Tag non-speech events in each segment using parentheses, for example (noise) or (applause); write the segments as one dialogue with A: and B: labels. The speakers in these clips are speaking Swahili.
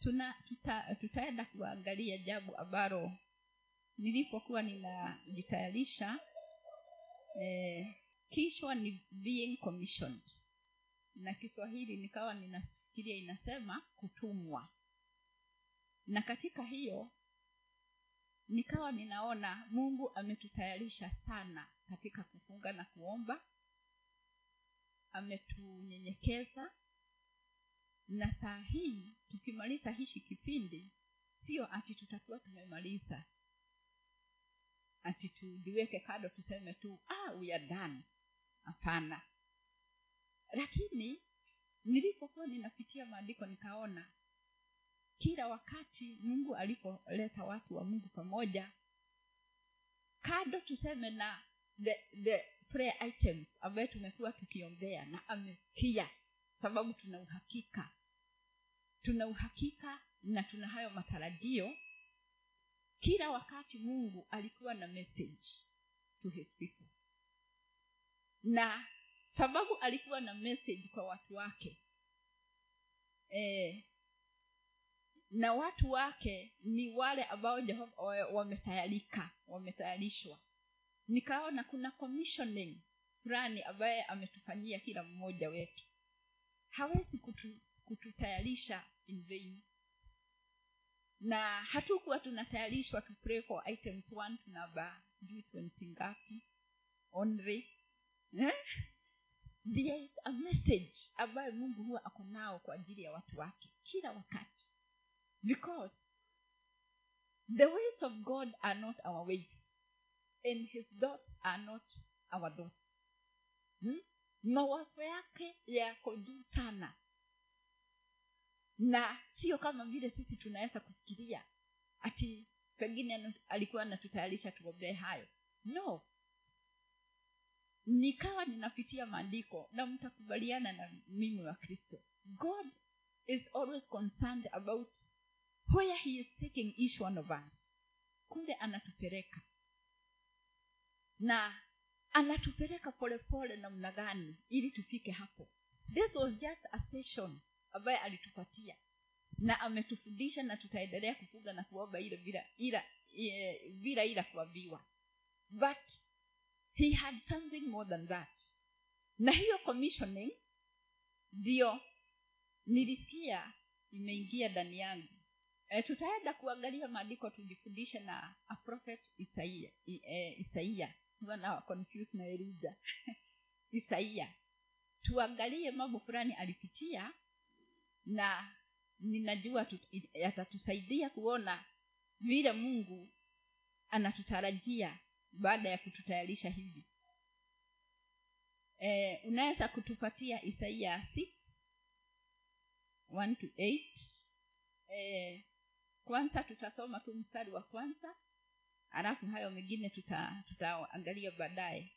A: tuna tuta, tutaenda kuangalia jambo ambalo nilipokuwa ninajitayarisha eh, kishwa ni being commissioned. Na kiswahili nikawa ninafikiria inasema kutumwa. Na katika hiyo nikawa ninaona mungu ametutayarisha sana katika kufunga na kuomba. Ametunyenyekeza na saa hii tukimaliza hishi kipindi sio ati tutakuwa tumemaliza. Ati tuliweke kado tuseme tu ah, we are done. Hapana. Lakini nilipokuwa ninapitia maandiko nikaona kila wakati mungu alipoleta watu wa mungu pamoja kado tuseme na the, the prayer items ambayo tumekuwa tukiombea na amesikia sababu tuna uhakika tuna uhakika na tuna hayo matarajio. Kila wakati mungu alikuwa na message to his people. Na sababu alikuwa na message kwa watu wake e, na watu wake ni wale ambao jehova wametayarika wametayarishwa. Nikaona kuna commissioning fulani ambaye ametufanyia kila mmoja wetu. Hawezi kutu, kututayarisha in vain. Na hatukuwa tunatayarishwa to pray for items one tunaba number twenty ngapi? Only. Eh? there is a message ambayo mungu huwa ako nao kwa ajili ya watu wake kila wakati. Because the ways of god are not our ways and his thoughts are not our thoughts. Hmm? mawazo yake yako juu sana na sio kama vile sisi tunaweza kufikiria ati pengine alikuwa anatutayarisha tuombee hayo. No. Nikawa ninapitia maandiko na mtakubaliana na mimi wa kristo. God is always concerned about where he is taking each one of us. Kule anatupeleka. Na anatupeleka polepole namna gani ili tufike hapo. This was just a session ambaye alitupatia. Na ametufundisha na tutaendelea kufunga na kuomba ile bila ila bila ila kuambiwa. But he had something more than that. Na hiyo commissioning ndio nilisikia imeingia ndani yangu. E, tutaenda kuangalia maandiko tujifundishe na a prophet isaia e, isaia na confuse na elija (laughs) isaia tuangalie mambo fulani alipitia na ninajua yatatusaidia kuona vile mungu anatutarajia baada ya kututayarisha hivi. E, unaweza kutupatia isaia 6 1 to 8 e, kwanza tutasoma tu mstari wa kwanza halafu hayo mengine tutaangalia tuta baadaye.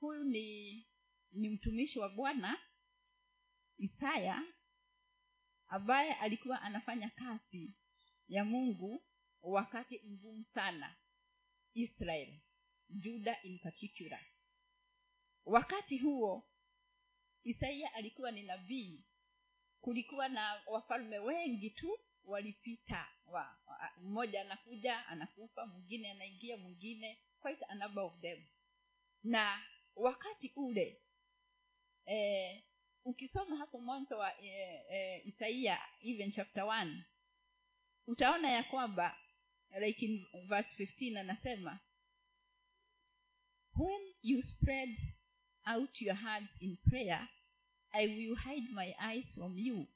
A: Huyu ni ni mtumishi wa bwana isaya ambaye alikuwa anafanya kazi ya mungu wakati mgumu sana. Israel juda in particular. Wakati huo isaia alikuwa ni nabii. Kulikuwa na wafalme wengi tu walipita wa, mmoja anakuja anakufa mwingine anaingia mwingine quite a number of them. Na wakati ule eh, ukisoma hapo mwanzo wa eh, e, isaia even chapter one utaona ya kwamba like in verse 15 anasema when you spread out your hands in prayer i will hide my eyes from you.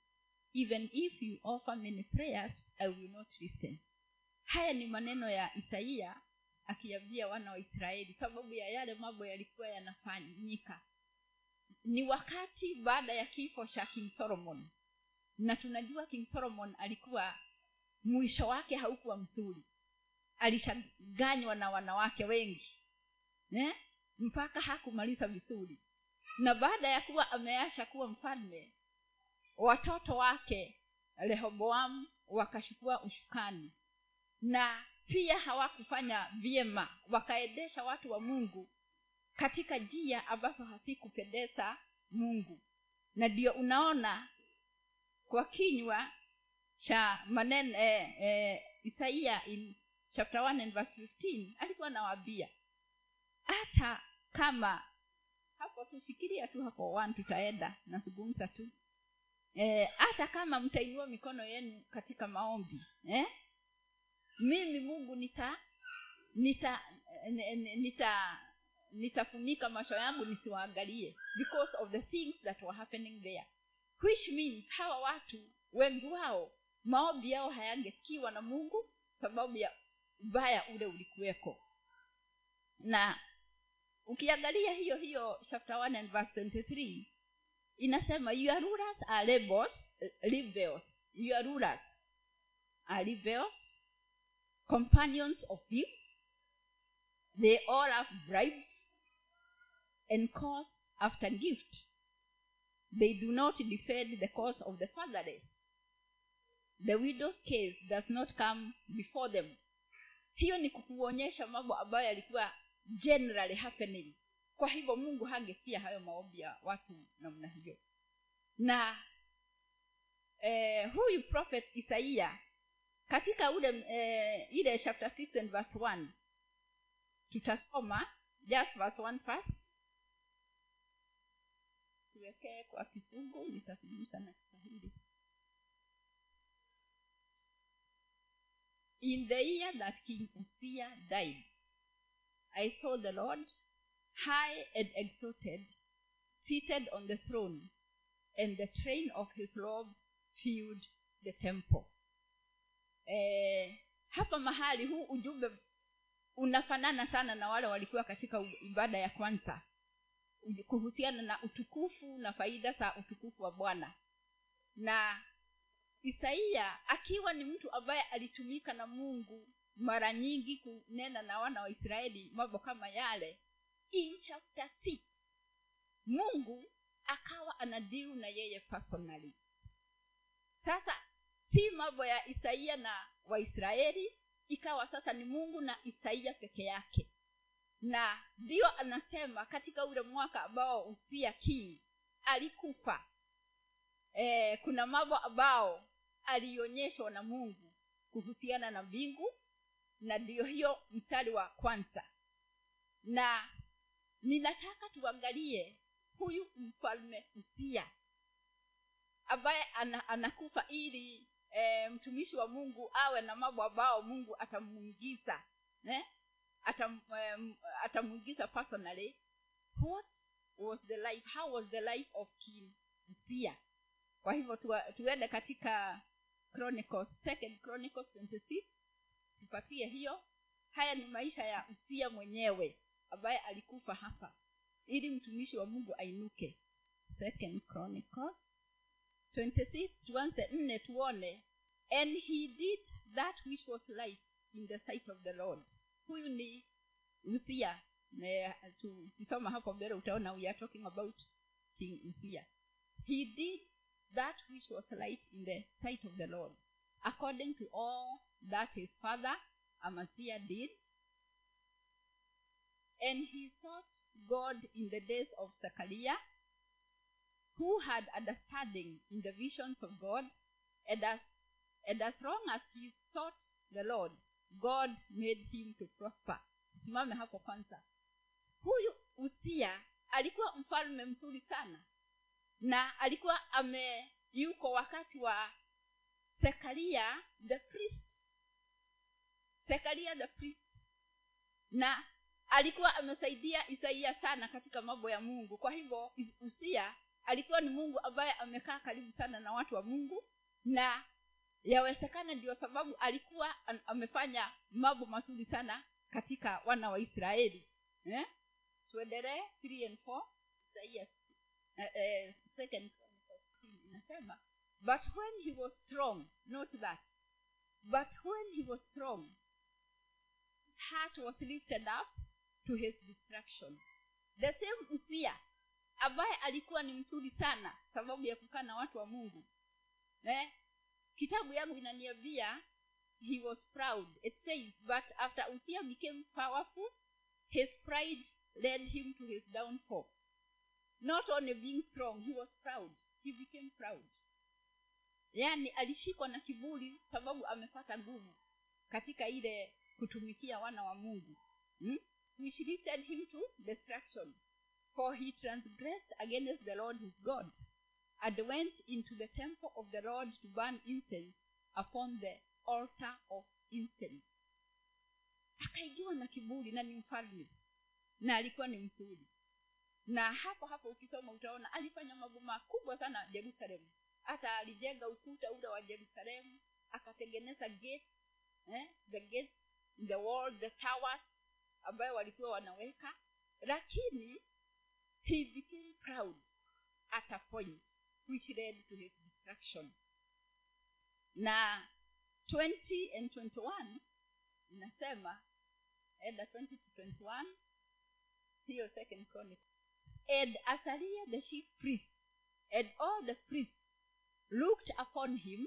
A: Even if you offer many prayers i will not listen. Haya ni maneno ya isaia akiambia wana wa israeli sababu ya yale mambo yalikuwa yanafanyika ni wakati baada ya kifo cha king solomon. Na tunajua king solomon alikuwa mwisho wake haukuwa mzuri. Alishaganywa na wanawake wengi ne? mpaka hakumaliza vizuri. Na baada ya kuwa ameasha kuwa mfalme watoto wake rehoboamu wakachukua ushukani na pia hawakufanya vyema wakaendesha watu wa mungu katika njia ambazo hazikupendeza mungu na ndio unaona kwa kinywa cha maneno eh, eh, isaia in chapter 1 and verse 15 alikuwa anawaambia hata kama hapo tufikiria tu hapo one tutaenda nazungumza tu eh, hata kama mtainua mikono yenu katika maombi eh? mimi mungu nita nita nita nitafunika macho yangu nisiwaangalie because of the things that were happening there. Which means hawa watu wengi wao maombi yao hayangesikiwa na mungu sababu ya ubaya ule ulikuweko. Na ukiangalia hiyo hiyo chapter 1 and verse 23 inasema your rulers are labels, rebels. your rulers are rebels companions of thieves they all have bribes and cause after gift. They do not defend the cause of the fatherless. The widow's case does not come before them. Hiyo ni kukuonyesha mambo ambayo yalikuwa generally happening. Kwa hivyo mungu hangesikia hayo maombi ya watu namna hiyo. Na eh, huyu prophet isaia katika ule eh, ile chapter 6 and verse 1 tutasoma just verse 1 first tuwekee kwa kizungu nitazungumza na kiswahili. In the year that king uzziah died i saw the lord high and exalted seated on the throne and the train of his robe filled the temple. Eh, hapa mahali huu ujumbe unafanana sana na wale walikuwa katika ibada ya kwanza kuhusiana na utukufu na faida za utukufu wa bwana. Na isaia akiwa ni mtu ambaye alitumika na mungu mara nyingi kunena na wana wa israeli mambo kama yale in chapter six, mungu akawa anadiu na yeye personally. Sasa si mambo ya isaia na waisraeli ikawa sasa ni mungu na isaia peke yake na ndiyo anasema katika ule mwaka ambao usia king alikufa e, kuna mambo ambao alionyeshwa na mungu kuhusiana na mbingu na ndiyo hiyo mstari wa kwanza na ninataka tuangalie huyu mfalme usia ambaye ana, anakufa ili e, mtumishi wa mungu awe na mambo ambao mungu atamuingiza? Atam, um, personally what was the life how was the life of king usia kwa hivyo tuende katika chronicles second chronicles 26 tupatie hiyo. Haya ni maisha ya usia mwenyewe ambaye alikufa hapa. Ili mtumishi wa mungu ainuke. Second chronicles 26 tuanze nne tuone. And he did that which was light in the sight of the lord huyu ni usia tukisoma hapo mbele utaona we are talking about king usia he did that which was light in the sight of the lord according to all that his father amaziah did. And he sought god in the days of zechariah who had understanding in the visions of god and as, and as long as he sought the lord god made him to prosper. Simame hapo kwanza. Huyu usia alikuwa mfalme mzuri sana. Na alikuwa ame yuko wakati wa zekaria the priest. Sekaria the priest. Na alikuwa amesaidia isaia sana katika mambo ya mungu. Kwa hivyo usia alikuwa ni mungu ambaye amekaa karibu sana na watu wa mungu. Na yawezekana ndio sababu alikuwa amefanya mambo mazuri sana katika wana wa israeli eh? tuendelee three and four isaia uh, uh, second inasema but when he was strong not that but when he was strong heart was lifted up to his destruction the same usia ambaye alikuwa ni mzuri sana sababu ya kukaa na watu wa mungu eh? Kitabu yangu inaniambia he was proud. It says but after usia became powerful his pride led him to his downfall. Not only being strong he was proud. He became proud. Yaani alishikwa na kiburi sababu amepata nguvu katika ile kutumikia wana wa mungu. Hmm? which led him to destruction. For he transgressed against the lord his god and went into the temple of the lord to burn incense upon the altar of incense. Akaingiwa na kiburi na ni mfalme na alikuwa ni mzuri. Na hapo hapo ukisoma utaona alifanya mambo makubwa sana jerusalemu hata alijenga ukuta ule wa jerusalemu akatengeneza gate eh, the gate the wall the towers ambayo walikuwa wanaweka. Lakini he became proud at a point which led to his destruction. Na 20 and 21 inasema enda 20 to 21 hiyo second chronicle. And asaria the chief priest and all the priests looked upon him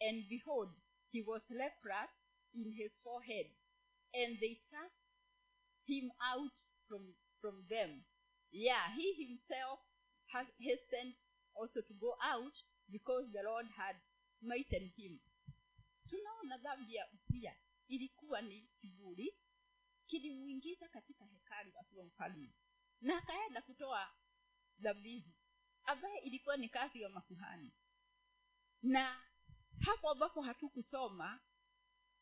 A: and behold he was leprous in his forehead and they thrust him out from from them. Yeah he himself has hastened also to go out because the lord had smitten him. Tunaona dhambi ya upia ilikuwa ni kiburi kilimwingiza katika hekalu akiwa mfalme. Na akaenda kutoa dhabihu ambaye ilikuwa ni kazi ya makuhani. Na hapo ambapo hatukusoma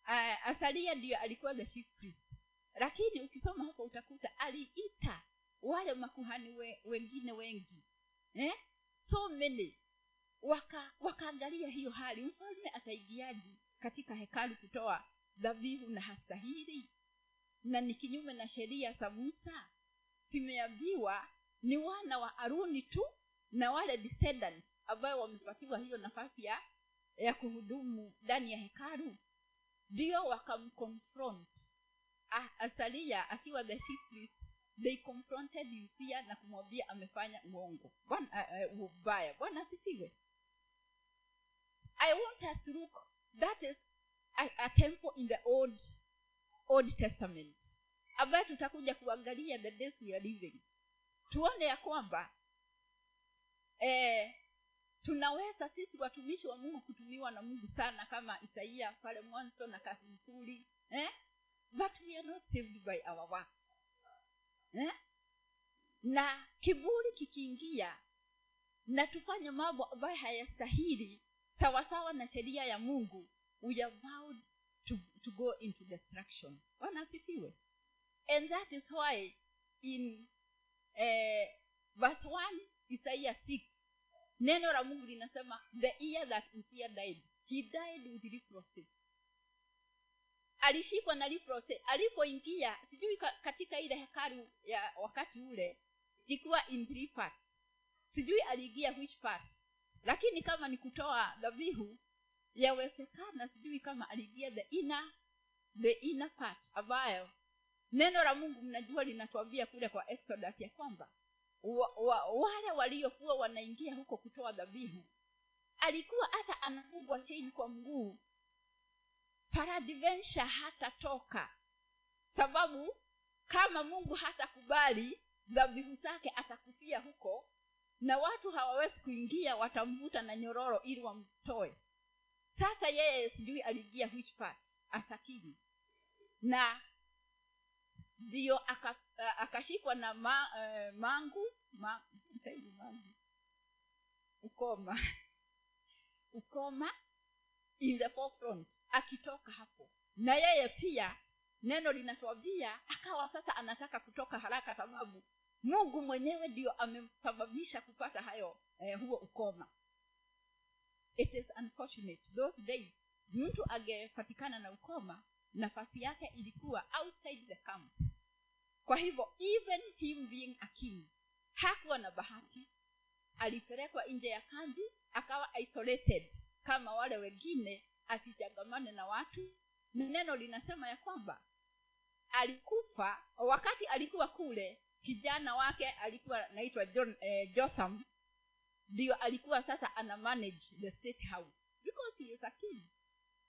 A: uh, asalia ndiyo alikuwa the chief priest. Lakini ukisoma hapo utakuta aliita wale makuhani we, wengine wengi eh? So many. Waka wakaangalia hiyo hali. Mfalme ataingiaji katika hekalu kutoa dhabihu na hastahili? Na ni kinyume na sheria za musa? Zimeambiwa ni wana wa aruni tu na wale descendants ambayo wamepatiwa hiyo nafasi ya ya kuhudumu ndani ya hekalu. Ndio wakamconfront asalia akiwa the chief priest they confronted usia na kumwambia amefanya uongo. Bwana uh, uh, ubaya. Bwana asifiwe. I want us to look that is a, a temple in the old old testament. Ambayo tutakuja kuangalia the days we are living. Tuone ya kwamba eh, tunaweza sisi watumishi wa mungu kutumiwa na mungu sana kama isaia pale mwanzo na kazi nzuri eh? but we are not saved by our works eh? na kiburi kikiingia na tufanye mambo ambayo hayastahili sawasawa na sheria ya mungu we are vowed to, to go into destruction. Wanasifiwe and that is why in eh, verse one isaia 6 neno la mungu linasema the year that usia died he died with alishikwa na leprosy alipoingia sijui katika ile hekalu ya wakati ule ikiwa in sijui aliingia which part. Lakini kama ni kutoa dhabihu yawezekana sijui kama aliingia the inner the inner part ambayo neno la mungu mnajua linatuambia kule kwa exodus ya kwamba wa, wa, wale waliokuwa wanaingia huko kutoa dhabihu alikuwa hata anafungwa chini kwa mguu paradventure hatatoka. Sababu kama mungu hatakubali dhabihu zake atakufia huko na watu hawawezi kuingia watamvuta na nyororo ili wamtoe. Sasa yeye sijui aliingia which part asakini na ndiyo akashikwa aka na ma, uh, mangu ma, (laughs) mangu ukoma. Ukoma in the forefront akitoka hapo. Na yeye pia neno linatwambia akawa sasa anataka kutoka haraka sababu mungu mwenyewe ndio amemsababisha kupata hayo eh, huo ukoma. It is unfortunate. Those days mtu angepatikana na ukoma nafasi yake ilikuwa outside the camp. Kwa hivyo even him being a hakuwa na bahati. Alipelekwa nje ya kambi akawa isolated kama wale wengine asichangamane na watu neno linasema ya kwamba alikufa wakati alikuwa kule kijana wake alikuwa naitwa John, eh, jotham ndio alikuwa sasa ana manage the state house. Because he is a king.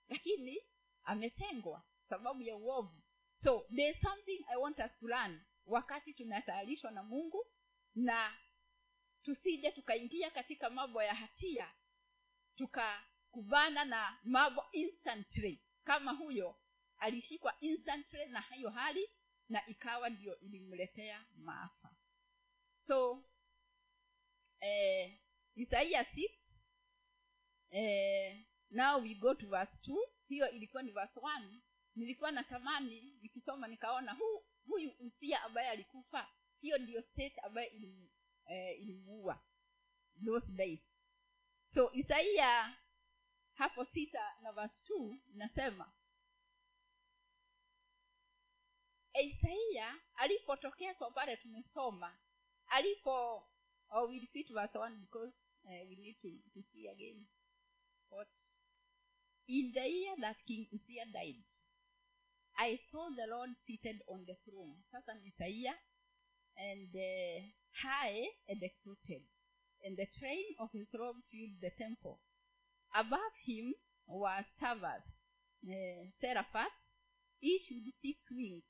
A: Lakini ametengwa sababu ya uovu. So there is something i want us to learn wakati tunatayarishwa na mungu na tusije tukaingia katika mambo ya hatia tuka kubana na mambo instantly. Kama huyo alishikwa instantly na hiyo hali na ikawa ndio ilimletea maafa. So eh, isaia 6 eh, now we go to verse 2 hiyo ilikuwa ni verse 1 nilikuwa natamani nikisoma nikaona hu, huyu usia ambaye alikufa hiyo ndiyo state ilimuua eh, ilimuua those days. So isaia hapo sita na verse 2 nasema isaia alipotokezwa pale tumesoma alipo oh, we'll fit verse one because uh, we need to, to see again what in the year that king usia died i saw the lord seated on the throne. Sasa ni isaia and uh, high and exalted and the train of his robe filled the temple above him were servants uh, seraphat each with six wings.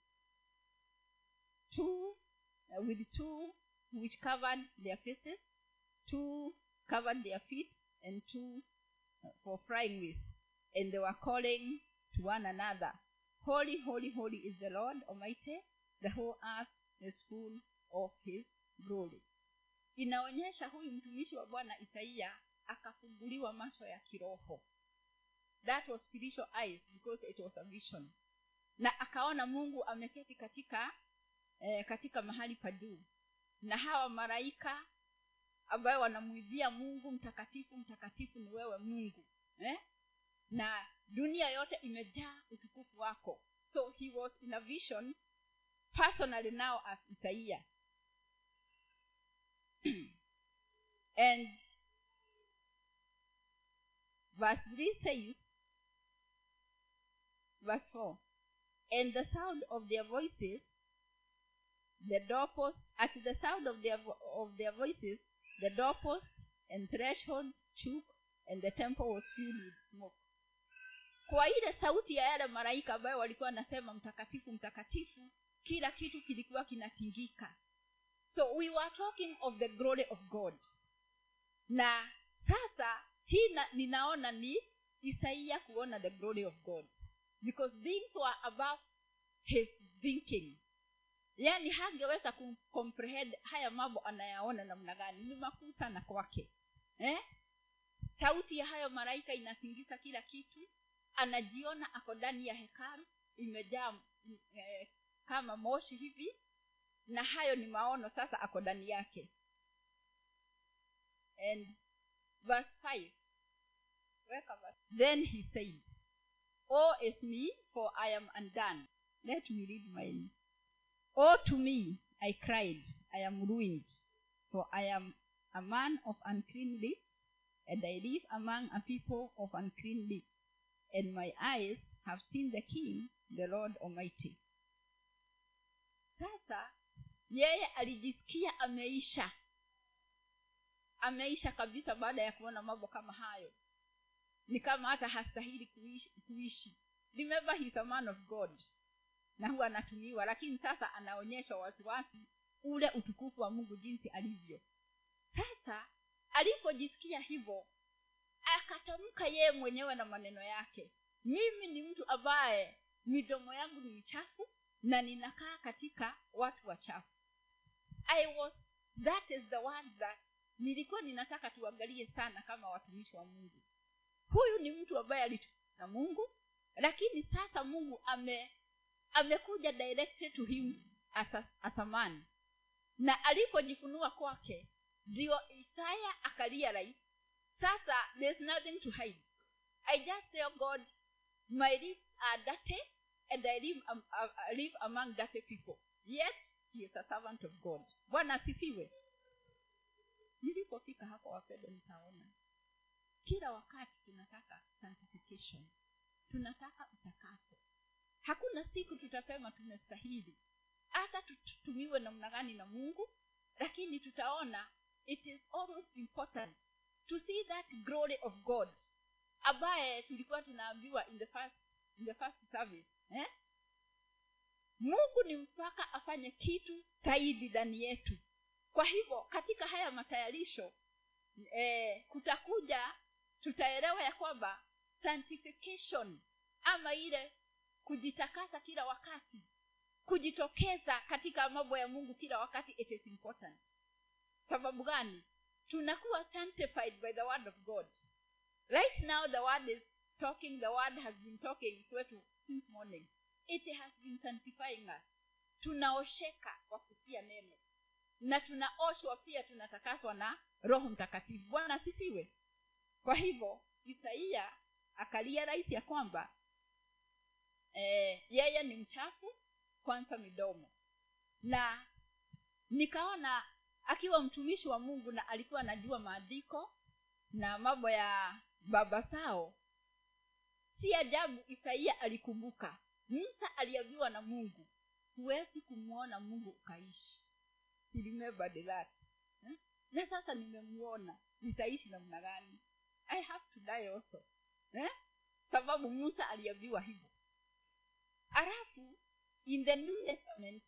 A: Two uh, with two which covered their faces two covered their feet and two uh, for flying with. And they were calling to one another holy holy holy is the lord almighty the whole earth is full of his glory. Inaonyesha huyu mtumishi wa bwana isaia akafunguliwa macho ya kiroho. That was spiritual eyes because it was a vision. Na akaona mungu ameketi katika eh, katika mahali pa juu. Na hawa maraika ambayo wanamwibia mungu mtakatifu mtakatifu ni wewe mungu eh? na dunia yote imejaa utukufu wako. So he was in a vision personally now as isaia (clears throat) and verse 3 says verse 4 and the sound of their voices the doorpost at the sound of their of their voices the doorpost and thresholds shook and the temple was filled with smoke. Kwa ile sauti ya yale malaika ambayo walikuwa wanasema mtakatifu mtakatifu kila kitu kilikuwa kinatingika. So we were talking of the glory of god. Na sasa hii na, ninaona ni isaia kuona the glory of god. Because things were above his thinking. Yaani hangeweza kucomprehend haya mambo anayaona namna gani. Ni makuu sana kwake. Eh? sauti ya hayo malaika inatingisa kila kitu. Anajiona ako ndani ya hekalu imejaa eh, kama moshi hivi. Na hayo ni maono sasa ako ndani yake. And verse 5 weka verse. Then he said oh is me for i am undone. Let me read mine oh to me i cried i am ruined for i am a man of unclean lips and i live among a people of unclean lips and my eyes have seen the king the lord almighty. Sasa yeye alijisikia ameisha. Ameisha kabisa baada ya kuona mambo kama hayo ni kama hata hastahili kuishi, kuishi. remember is a man of god. Na huwa anatumiwa. Lakini sasa anaonyeshwa wasiwasi ule utukufu wa mungu jinsi alivyo. Sasa alipojisikia hivyo akatamka yeye mwenyewe na maneno yake. Mimi ni mtu ambaye midomo yangu ni michafu na ninakaa katika watu wachafu. I was that is the one that nilikuwa ninataka tuangalie sana kama watumishi wa mungu huyu ni mtu ambaye alitna na mungu lakini sasa mungu ame amekuja directed to him as a, as a man. Na alipojifunua kwake ndio isaya akarealize sasa there's nothing to hide. I just tell god my lips are dirty and i live, um, uh, live among dirty people. Yet he is a servant of god. Bwana asifiwe. Nilipofika hapo wapendo nitaona. Kila wakati sanctification tunataka utakaso. Hakuna siku tutasema tumestahili hata tutumiwe namna gani na mungu lakini tutaona it is always important to see that glory of god ambaye tulikuwa tunaambiwa in the first, in the first service eh? mungu ni mpaka afanye kitu zaidi ndani yetu. Kwa hivyo katika haya matayarisho eh, kutakuja tutaelewa ya kwamba sanctification ama ile kujitakasa kila wakati kujitokeza katika mambo ya mungu kila wakati it is important. Sababu gani? Tunakuwa sanctified by the word of god. Right now the word is talking the word has been talking kwetu since morning. It has been sanctifying us. Tunaosheka kwa kutia neno. Na tunaoshwa pia tunatakaswa na roho mtakatifu. Bwana asifiwe. Kwa hivyo isaia rahisi ya kwamba eh, yeye ni mchafu kwanza midomo. Na nikaona akiwa mtumishi wa mungu na alikuwa anajua maandiko na mambo ya baba sao si ajabu isaia alikumbuka. Musa aliambiwa na mungu huwezi kumwona mungu ukaishi. He hmm? na sasa nimemwona nitaishi namna gani? I have to die also eh? sababu musa aliambiwa hivyo. Alafu in the new testament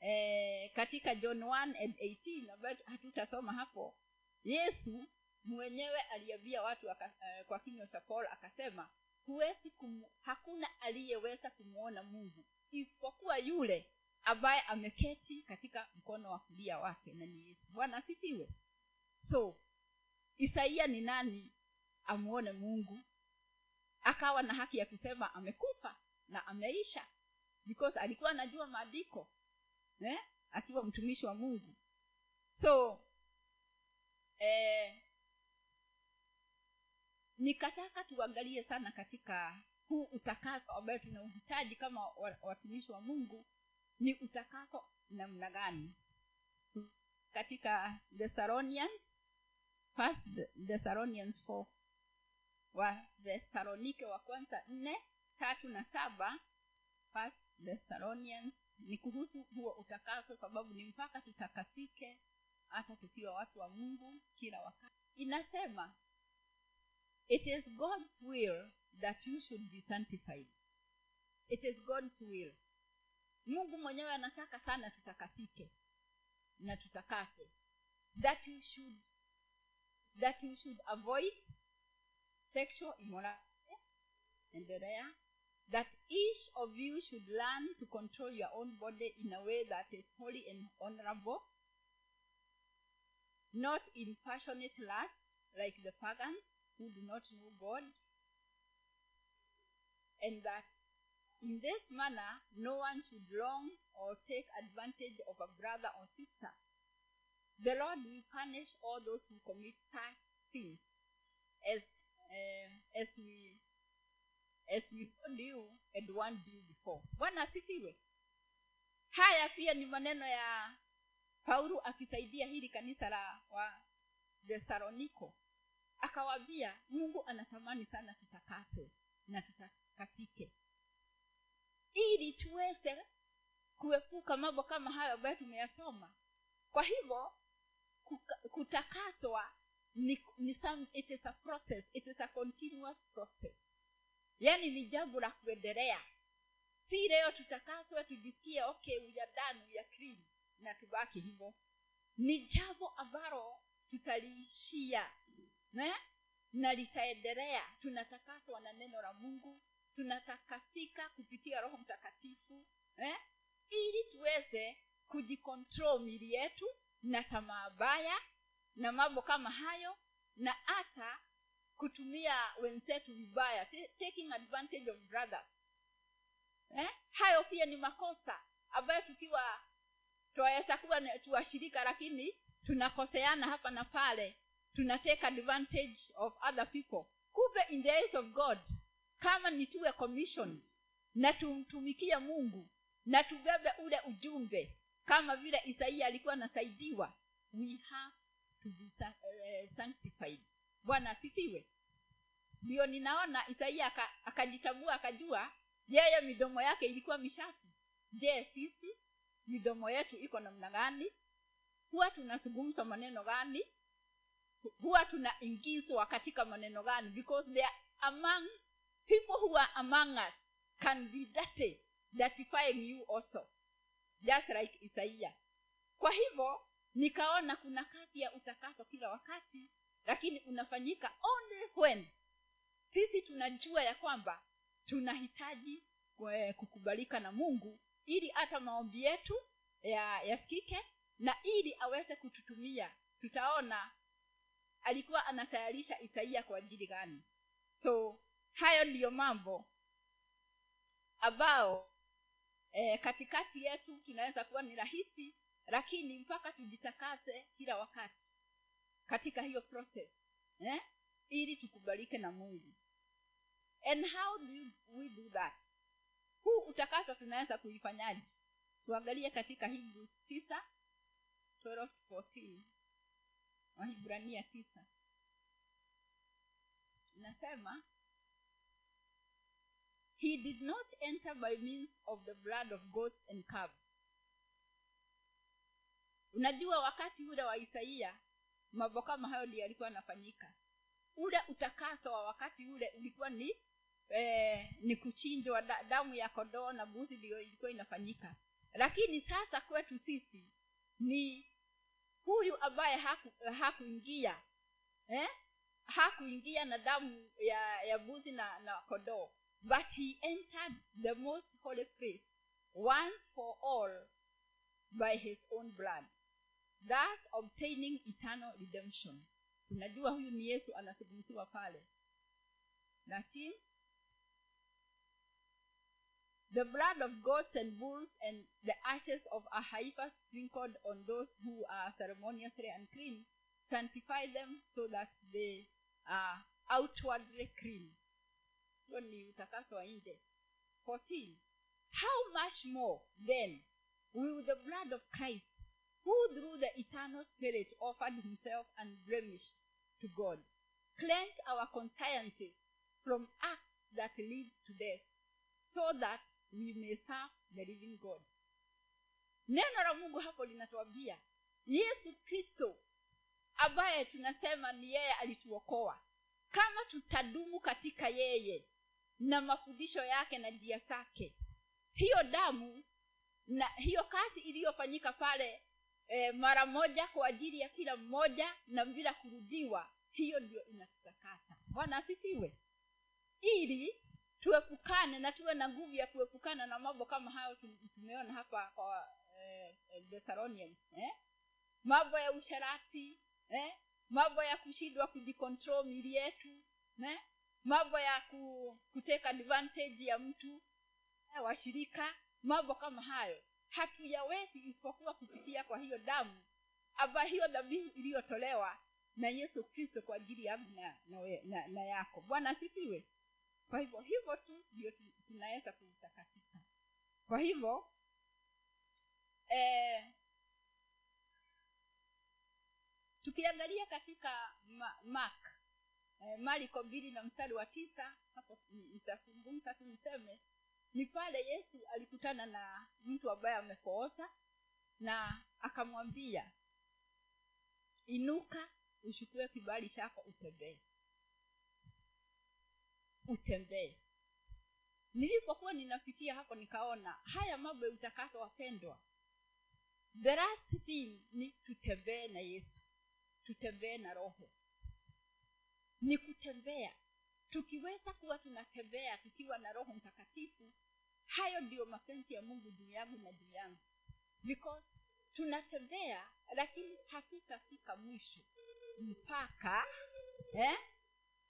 A: eh, katika john 1 and 18 ambayo hatutasoma hapo yesu mwenyewe aliambia watu aka, eh, kwa kinywa cha paul akasema huwezi kumu, hakuna aliyeweza kumwona mungu isipokuwa yule ambaye ameketi katika mkono wa kulia wake na ni yesu. Bwana asifiwe. So isaia ni nani amwone mungu akawa na haki ya kusema amekufa na ameisha because alikuwa anajua maandiko eh? akiwa mtumishi wa mungu so eh, nikataka tuangalie sana katika huu utakaso ambayo tunauhitaji kama watumishi wa mungu ni utakaso namna gani katika thessalonians first thessalonians 4 wa thesalonike wa kwanza nne tatu na saba thessalonians. Ni kuhusu huo utakaso sababu ni mpaka tutakasike hata tukiwa watu wa mungu kila wakati. Inasema it is god's will that you should be sanctified. It is god's will. Mungu mwenyewe anataka sana tutakasike na tutakase. That you should that you should avoid sexual immorality And endelea that each of you should learn to control your own body in a way that is holy and honorable not in passionate lust like the pagans who do not know god and that in this manner no one should wrong or take advantage of a brother or sister. The lord will punish all those who commit such sins as uh, as we as we you and one you before. Bwana asifiwe. Haya pia ni maneno ya paulo akisaidia hili kanisa la wa thesaloniko akawaambia mungu anatamani sana tutakase na tutakatike ili tuweze kuepuka mambo kama hayo ambayo tumeyasoma. Kwa hivyo kutakaswa ni, ni some, it is a process it is a continuous process yaani ni jambo la kuendelea si leo tutakaswe tujisikie okay we are done we are clean na tubaki hivyo ni jambo ambalo tutaliishia ne? na litaendelea tunatakaswa na neno la mungu tunatakasika kupitia roho mtakatifu eh? ili tuweze kujikontrol mili yetu na tamaa baya na mambo kama hayo na hata kutumia wenzetu vibaya taking advantage of brothers eh? hayo pia ni makosa ambayo tukiwa twaweza kuwa tuwashirika lakini tunakoseana hapa na pale. Tuna take advantage of other people. Kumbe in the eyes of god kama ni tuwe commissioned na tumtumikie mungu na tubebe ule ujumbe kama vile isaia alikuwa anasaidiwa we have sanctified. Bwana asifiwe. Ndio ninaona isaia akajitambua akajua yeye midomo yake ilikuwa mishafu. Je sisi midomo yetu iko namna gani? Huwa tunazungumza maneno gani? Huwa tunaingizwa katika maneno gani? Because they are among people who are among us can be dirty you also. Just like isaia kwa hivyo nikaona kuna kazi ya utakaso kila wakati lakini unafanyika only when. Sisi tunajua ya kwamba tunahitaji kukubalika na mungu ili hata maombi yetu ya- yasikike na ili aweze kututumia. Tutaona alikuwa anatayarisha isaia kwa ajili gani. So hayo ndiyo mambo ambao e, katikati yetu tunaweza kuwa ni rahisi lakini mpaka tujitakase kila wakati katika hiyo process eh? ili tukubalike na mungu. And how do we do that? Huu utakaso tunaweza kuifanyaji tuangalie katika hebrews tisa 12 14 wahibrania tisa. Inasema he did not enter by means of the blood of goats and calves unajua wakati ule wa isaia mambo kama hayo yalikuwa yanafanyika. Ule utakaso wa wakati ule ulikuwa ni eh, ni kuchinjwa da, damu ya kondoo na mbuzi ndio ilikuwa inafanyika. Lakini sasa kwetu sisi ni huyu ambaye haku, hakuingia eh? hakuingia na damu ya ya mbuzi na na kondoo. But he entered the most holy place once for all by his own blood thus obtaining eternal redemption. Unajua huyu ni yesu anazungumziwa pale. Lakini the blood of goats and bulls and the ashes of a heifer sprinkled on those who are ceremoniously unclean sanctify them so that they are outwardly clean. Hiyo ni utakaso wa nje. 14 how much more then will the blood of christ who through the eternal spirit offered himself unblemished to god? Cleanse our consciences from acts that lead to death so that we may serve the living god. Neno la mungu hapo linatuambia yesu kristo ambaye tunasema ni yeye alituokoa kama tutadumu katika yeye na mafundisho yake na njia zake hiyo damu na hiyo kazi iliyofanyika pale e, mara moja kwa ajili ya kila mmoja na bila kurudiwa hiyo ndio inatutakasa bwana asifiwe ili tuepukane na tuwe na nguvu ya kuepukana na mambo kama hayo tumeona hapa kwa eh, eh, Thessalonians, eh? mambo ya usharati eh? mambo ya kushindwa kujikontrol mili yetu eh? mambo ya ku, kuteka advantage ya mtu eh, washirika mambo kama hayo hatuyawezi isipokuwa kupitia kwa hiyo damu ambayo hiyo dhabihu iliyotolewa na yesu kristo kwa ajili yangu na, na, na, na yako. Bwana asifiwe. Kwa hivyo hivyo tu ndio tunaweza kuitakatika kwa hivyo eh, tukiangalia katika ma, mark eh, mariko mbili na mstari wa tisa hapo ni- nitazungumza tu niseme ni pale yesu alikutana na mtu ambaye amepooza na akamwambia inuka uchukue kibali chako utembee. Utembee. Nilipokuwa ninapitia hapo nikaona haya mambo ya utakaso wapendwa the last thing ni tutembee na yesu. Tutembee na roho. Ni kutembea tukiweza kuwa tunatembea tukiwa na roho mtakatifu hayo ndiyo mapenzi ya mungu juu yangu na juu yangu. Because tunatembea lakini hatutafika mwisho. Mpaka eh,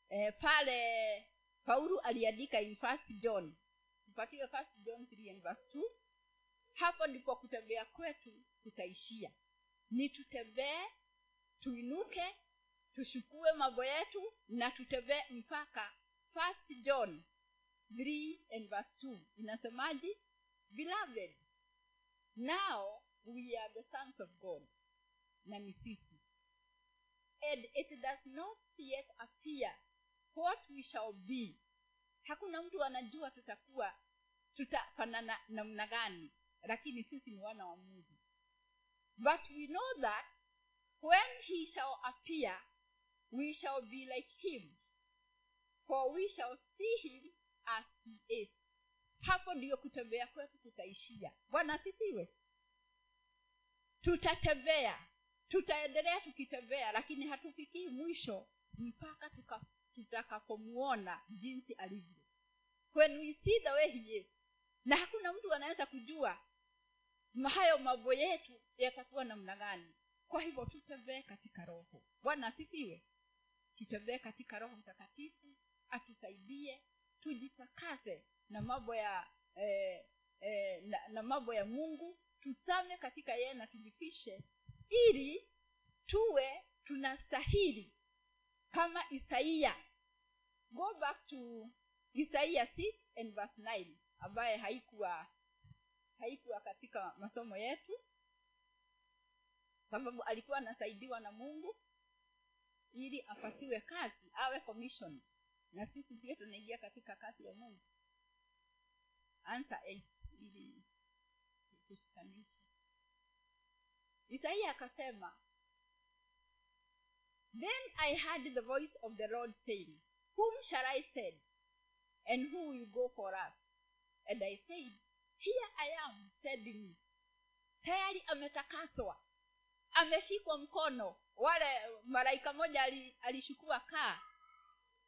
A: eh, pale paulo aliandika in first john. Tupatie first john 3 and verse 2 hapo ndipo kutembea kwetu kutaishia. Ni tutembee tuinuke tushukue mambo yetu na tutembee mpaka first john 3 and verse 2 inasemaji beloved now we are the sons of god na ni sisi. And it does not yet appear what we shall be. Hakuna mtu anajua tutakuwa tutafanana namna gani lakini sisi ni wana wa mungu. But we know that when he shall appear we shall be like him. For we shall see him as he is. Hapo ndiyo kutembea kwetu kutaishia bwana asifiwe. Tutatembea. Tutaendelea tukitembea lakini hatufikii mwisho mpaka tutakapomuona jinsi alivyo. When we see the way he is na hakuna mtu anaweza kujua hayo mambo yetu yatakuwa namna gani. Kwa hivyo tutembee katika roho. Bwana asifiwe tutembee katika roho mtakatifu atusaidie tujitakase na mambo ya eh, eh, na, na mambo ya mungu. Tusame katika yeye na tujifishe ili tuwe tunastahili kama isaia. Go back to isaia 6 and verse 9 ambaye haikuwa haikuwa katika masomo yetu. Sababu alikuwa anasaidiwa na mungu ili apatiwe kazi awe commissioned. Na sisi pia tunaingia katika kazi ya mungu. Ansa 8 ili tushikanishe isaia akasema then i heard the voice of the lord saying whom shall i send? And who will go for us and i said here i am you tayari ametakaswa ameshikwa mkono. Wale malaika moja alishukua kaa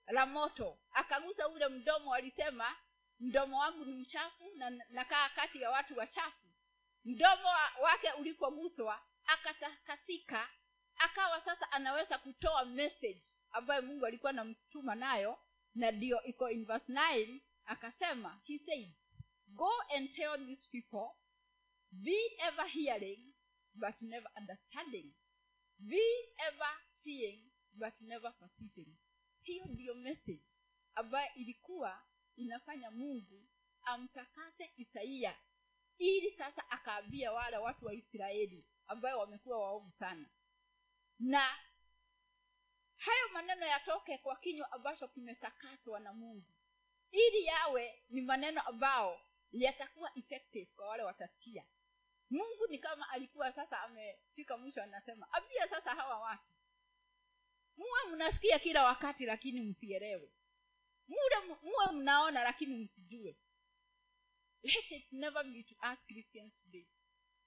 A: la moto akagusa ule mdomo alisema mdomo wangu ni mchafu na nakaa kati ya watu wachafu. Mdomo wake ulipoguswa akatakasika akawa sasa anaweza kutoa message ambayo mungu alikuwa anamtuma nayo na ndio iko in verse 9 akasema he said go and tell these people be ever hearing but never understanding. Be ever seeing but never perceiving. Hiyo ndiyo message ambayo ilikuwa inafanya mungu amtakase isaia ili sasa akaambia wale watu wa israeli ambayo wamekuwa waovu sana. Na hayo maneno yatoke kwa kinywa ambacho kimetakaswa na mungu. Ili yawe ni maneno ambao yatakuwa effective kwa wale watasikia mungu ni kama alikuwa sasa amefika mwisho anasema ambia sasa hawa watu. Muwe mnasikia kila wakati lakini msielewe. Muwe muwe mnaona lakini msijue.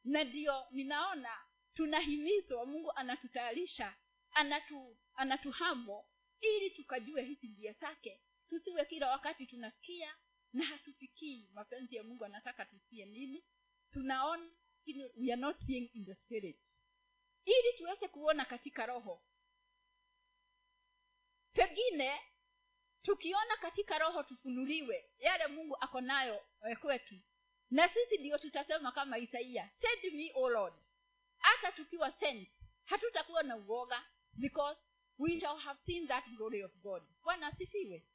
A: Na ndio ninaona tunahimizwa mungu anatutayarisha anatu anatuhamo ili tukajue hizi njia zake. Tusiwe kila wakati tunasikia na hatufikii mapenzi ya mungu anataka tusikie nini. Tunaona we are not seeing in the spirit. Ili tuweze kuona katika roho. Pengine tukiona katika roho tufunuliwe yale mungu ako nayo eh, kwetu. Na sisi ndio tutasema kama isaia send me o lord. Hata tukiwa sent hatutakuwa na uoga because we shall have seen that glory of god. Bwana asifiwe.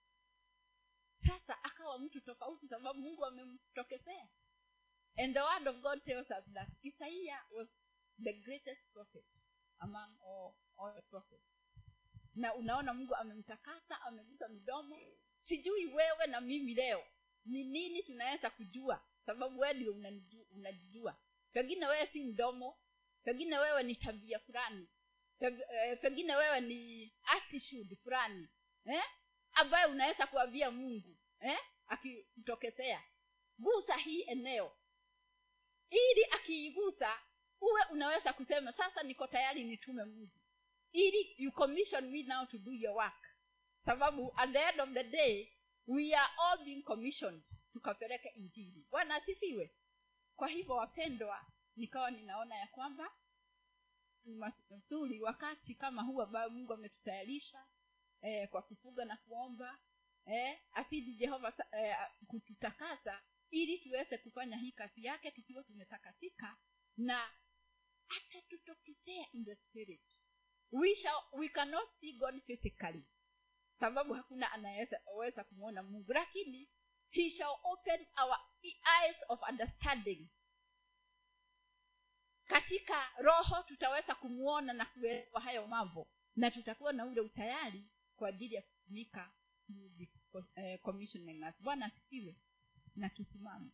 A: Sasa akawa mtu tofauti sababu mungu amemtokezea and the word of god tells us that isaiah was the greatest prophet among all, all the prophets na unaona mungu amemtakasa amegusa mdomo sijui wewe na mimi leo ni nini tunaweza kujua sababu wewe ndio unajijua pengine wewe si mdomo pengine wewe ni tabia fulani eh, pengine wewe ni attitude fulani eh? ambayo unaweza kuambia mungu eh? akikutokezea gusa hii eneo ili akiigusa uwe unaweza kusema sasa niko tayari nitume mungu ili you commission me now to do your work. Sababu at the end of the day we are all being commissioned tukapeleke injili bwana asifiwe. Kwa hivyo wapendwa nikawa ninaona ya kwamba ni mazuri wakati kama huu ambayo mungu ametutayarisha eh, kwa kufuga na kuomba eh, asidi jehova eh, kututakasa ili tuweze kufanya hii kazi yake tukiwa tumetakatika na hata tutokezea in the spirit. We, shall, we cannot see god physically. Sababu hakuna anayeweza kumwona mungu. Lakini he shall open our eyes of understanding. Katika roho tutaweza kumwona na kuelewa hayo mambo. Na tutakuwa na ule utayari kwa ajili ya kutumika eh, bwana asifiwe na tusimame